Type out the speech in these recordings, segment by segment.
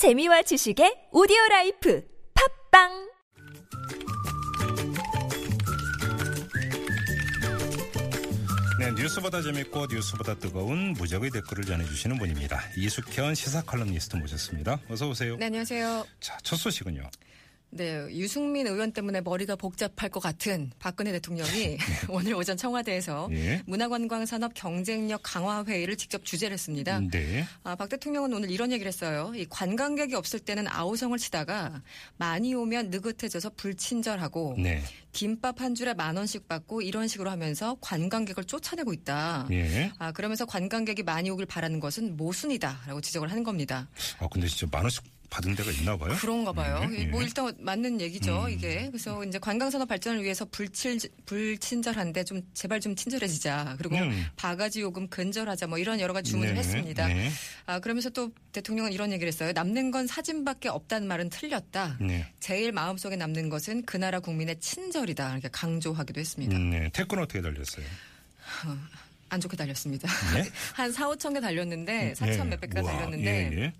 재미와 지식의 오디오 라이프 팟빵 네, 뉴스보다 재밌고 뉴스보다 뜨거운 무적의 댓글을 전해주시는 분입니다. 이숙현 시사 칼럼니스트 모셨습니다. 어서 오세요. 네, 안녕하세요. 자, 첫 소식은요. 네, 유승민 의원 때문에 머리가 복잡할 것 같은 박근혜 대통령이 오늘 오전 청와대에서 예. 문화관광산업 경쟁력 강화 회의를 직접 주재를 했습니다. 네. 아, 박 대통령은 오늘 이런 얘기를 했어요. 이 관광객이 없을 때는 아우성을 치다가 많이 오면 느긋해져서 불친절하고 네. 김밥 한 줄에 만 원씩 받고 이런 식으로 하면서 관광객을 쫓아내고 있다. 예. 아, 그러면서 관광객이 많이 오길 바라는 것은 모순이다라고 지적을 하는 겁니다. 아, 근데 진짜 만 원씩 받은 데가 있나 봐요? 그런가 봐요. 네, 뭐 예. 일단 맞는 얘기죠, 음. 이게. 그래서 이제 관광산업 발전을 위해서 불칠, 불친절한데 좀 제발 좀 친절해지자. 그리고 음. 바가지 요금 근절하자. 뭐 이런 여러 가지 주문을 네, 했습니다. 네. 아, 그러면서 또 대통령은 이런 얘기를 했어요. 남는 건 사진밖에 없다는 말은 틀렸다. 네. 제일 마음속에 남는 것은 그 나라 국민의 친절이다. 이렇게 강조하기도 했습니다. 음, 네. 댓글은 어떻게 달렸어요? 안 좋게 달렸습니다. 네? 한 4, 5천 개 달렸는데, 4천 네. 몇백 개 달렸는데, 예, 예.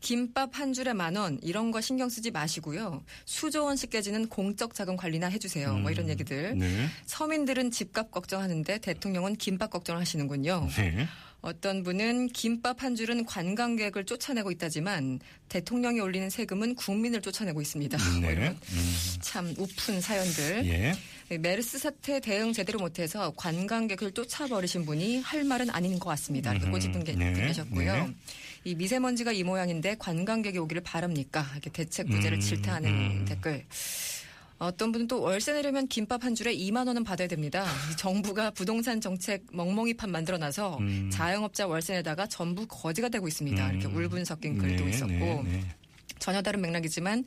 김밥 한 줄에 만 원 이런 거 신경 쓰지 마시고요. 수조 원씩 깨지는 공적 자금 관리나 해주세요. 뭐 이런 얘기들. 네. 서민들은 집값 걱정하는데 대통령은 김밥 걱정을 하시는군요. 네. 어떤 분은 김밥 한 줄은 관광객을 쫓아내고 있다지만 대통령이 올리는 세금은 국민을 쫓아내고 있습니다. 뭐 네. 이런 음, 참 우픈 사연들. 예. 메르스 사태 대응 제대로 못해서 관광객을 쫓아버리신 분이 할 말은 아닌 것 같습니다. 이렇게 음, 꼬집은 게 네, 계셨고요. 네. 이 미세먼지가 이 모양인데 관광객이 오기를 바랍니까? 이렇게 대책 부재를 음, 질타하는 음. 댓글. 어떤 분은 또 월세 내려면 김밥 한 줄에 2만 원은 받아야 됩니다. 이 정부가 부동산 정책 멍멍이판 만들어놔서 음. 자영업자 월세 내다가 전부 거지가 되고 있습니다. 이렇게 음. 울분 섞인 글도 네, 있었고 네, 네. 전혀 다른 맥락이지만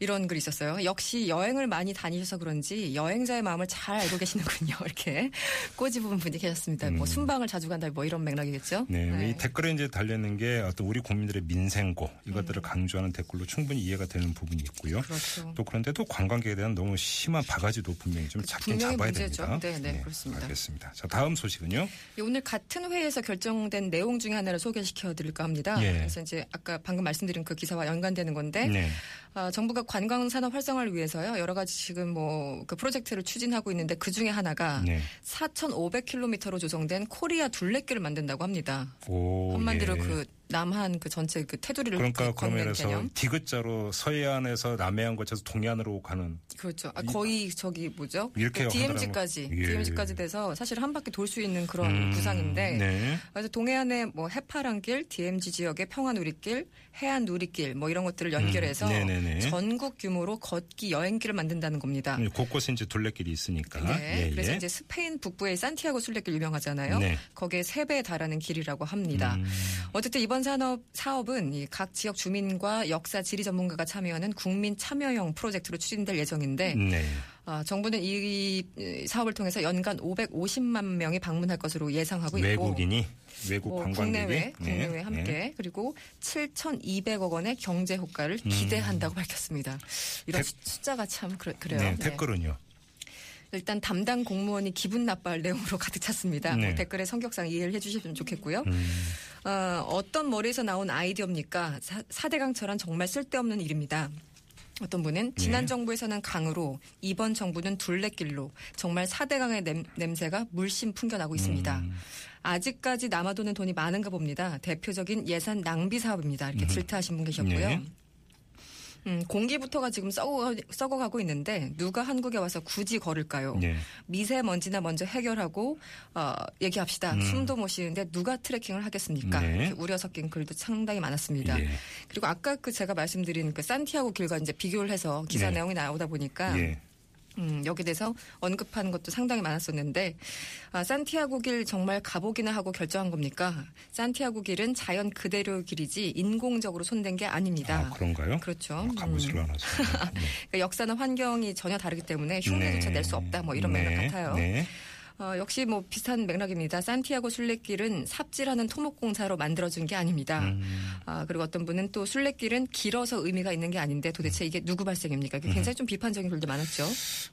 이런 글이 있었어요. 역시 여행을 많이 다니셔서 그런지 여행자의 마음을 잘 알고 계시는군요. 이렇게 꼬집은 분이 계셨습니다. 뭐 순방을 자주 간다 뭐 이런 맥락이겠죠. 음. 네, 이 댓글에 이제 달렸는 게 어떤 우리 국민들의 민생고 이것들을 강조하는 댓글로 충분히 이해가 되는 부분이 있고요. 음. 그렇죠. 또 그런데도 관광객에 대한 너무 심한 바가지도 분명히 좀 잡긴 분명히 잡아야 문제죠. 됩니다. 네, 네, 그렇습니다. 알겠습니다. 자, 다음 소식은요. 예, 오늘 같은 회의에서 결정된 내용 중에 하나를 소개시켜 드릴까 합니다. 예. 그래서 이제 아까 방금 말씀드린 그 기사와 연관되는 건데 네. 아, 정부가 관광 산업 활성화를 위해서요 여러 가지 지금 뭐 그 프로젝트를 추진하고 있는데 그 중에 하나가 네. 4,500km로 조성된 코리아 둘레길을 만든다고 합니다. 오, 한마디로 예. 그 남한 그 전체 그 테두리를 그러니까 그 그러면서 개념. 디귿자로 서해안에서 남해안 거쳐서 동해안으로 가는 그렇죠. 아, 거의 저기 뭐죠? 이렇게 그 DMZ까지. 예. DMZ까지 돼서 사실 한 바퀴 돌 수 있는 그런 음, 구상인데 네. 그래서 동해안의 뭐 해파랑길, DMZ 지역의 평화누리길, 해안 누리길 뭐 이런 것들을 연결해서 음. 전국 규모로 걷기 여행길을 만든다는 겁니다. 곳곳에 이제 둘레길이 있으니까. 네. 예, 그래서 예. 이제 스페인 북부의 산티아고 순례길 유명하잖아요. 네. 거기에 세 배에 달하는 길이라고 합니다. 음. 어쨌든 이번 산업 사업은 이각 지역 주민과 역사 지리 전문가가 참여하는 국민 참여형 프로젝트로 추진될 예정인데 네. 아, 정부는 이, 이 사업을 통해서 연간 550만 명이 방문할 것으로 예상하고 있고 외국인이 외국 뭐 관광객이 국내외, 네, 국내외 함께 네. 그리고 7,200억 원의 경제 효과를 기대한다고 밝혔습니다. 이런 음. 댓- 수- 숫자가 참 그래, 요 네, 댓글은요. 일단 담당 공무원이 기분 나빠할 내용으로 가득 찼습니다. 네. 뭐 댓글의 성격상 이해를 해주시면 좋겠고요. 음. 어, 어떤 머리에서 나온 아이디어입니까? 사, 사대강철한 정말 쓸데없는 일입니다. 어떤 분은 지난 네. 정부에서는 강으로 이번 정부는 둘레길로 정말 사대강의 냄, 냄새가 물씬 풍겨나고 있습니다. 음. 아직까지 남아도는 돈이 많은가 봅니다. 대표적인 예산 낭비 사업입니다. 이렇게 질타하신 분 계셨고요. 네. 음, 공기부터가 지금 썩어, 썩어가고 있는데 누가 한국에 와서 굳이 걸을까요? 네. 미세먼지나 먼저 해결하고 어, 얘기합시다. 숨도 못 쉬는데 누가 트레킹을 하겠습니까? 음. 네. 우려 섞인 글도 상당히 많았습니다. 예. 그리고 아까 그 제가 말씀드린 그 산티아고 길과 이제 비교를 해서 기사 네. 내용이 나오다 보니까 예. 음, 여기 대해서 언급하는 것도 상당히 많았었는데 아, 산티아고 길 정말 가보기나 하고 결정한 겁니까? 산티아고 길은 자연 그대로 길이지 인공적으로 손댄 게 아닙니다. 아, 그런가요? 그렇죠. 아, 가보질 음. 않아서. 네. 그러니까 역사나 환경이 전혀 다르기 때문에 흉내조차 낼수 없다. 뭐 이런 맥락 같아요. 네. 어, 역시 뭐 비슷한 맥락입니다. 산티아고 순례길은 삽질하는 토목공사로 만들어준 게 아닙니다. 음. 아, 그리고 어떤 분은 또 순례길은 길어서 의미가 있는 게 아닌데 도대체 이게 누구 발생입니까? 굉장히 좀 비판적인 글도 많았죠.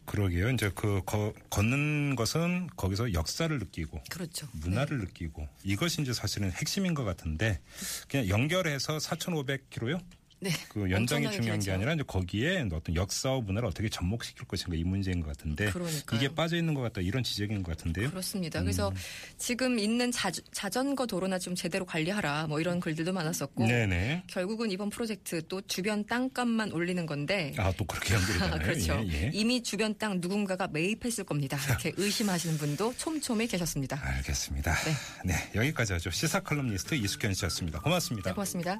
그러게요. 이제 그 거- 걷는 것은 거기서 역사를 느끼고 그렇죠. 문화를 느끼고 이것이 이제 사실은 핵심인 것 같은데 그냥 연결해서 4,500km요? 네. 그 연장이 중요한 게. 아니라 이제 거기에 어떤 역사와 문화를 어떻게 접목시킬 것인가 이 문제인 것 같은데 그러니까요. 이게 빠져 있는 것 같다 이런 지적인 것 같은데요. 그렇습니다. 음. 그래서 지금 있는 자, 자전거 도로나 좀 제대로 관리하라 뭐 이런 글들도 많았었고 네네. 결국은 이번 프로젝트 또 주변 땅값만 올리는 건데 아 또 그렇게 연결되나요? 그렇죠. 예, 예. 이미 주변 땅 누군가가 매입했을 겁니다. 이렇게 의심하시는 분도 촘촘히 계셨습니다. 알겠습니다. 네. 네 여기까지 하죠. 시사 칼럼니스트 이숙현 씨였습니다. 고맙습니다. 네, 고맙습니다.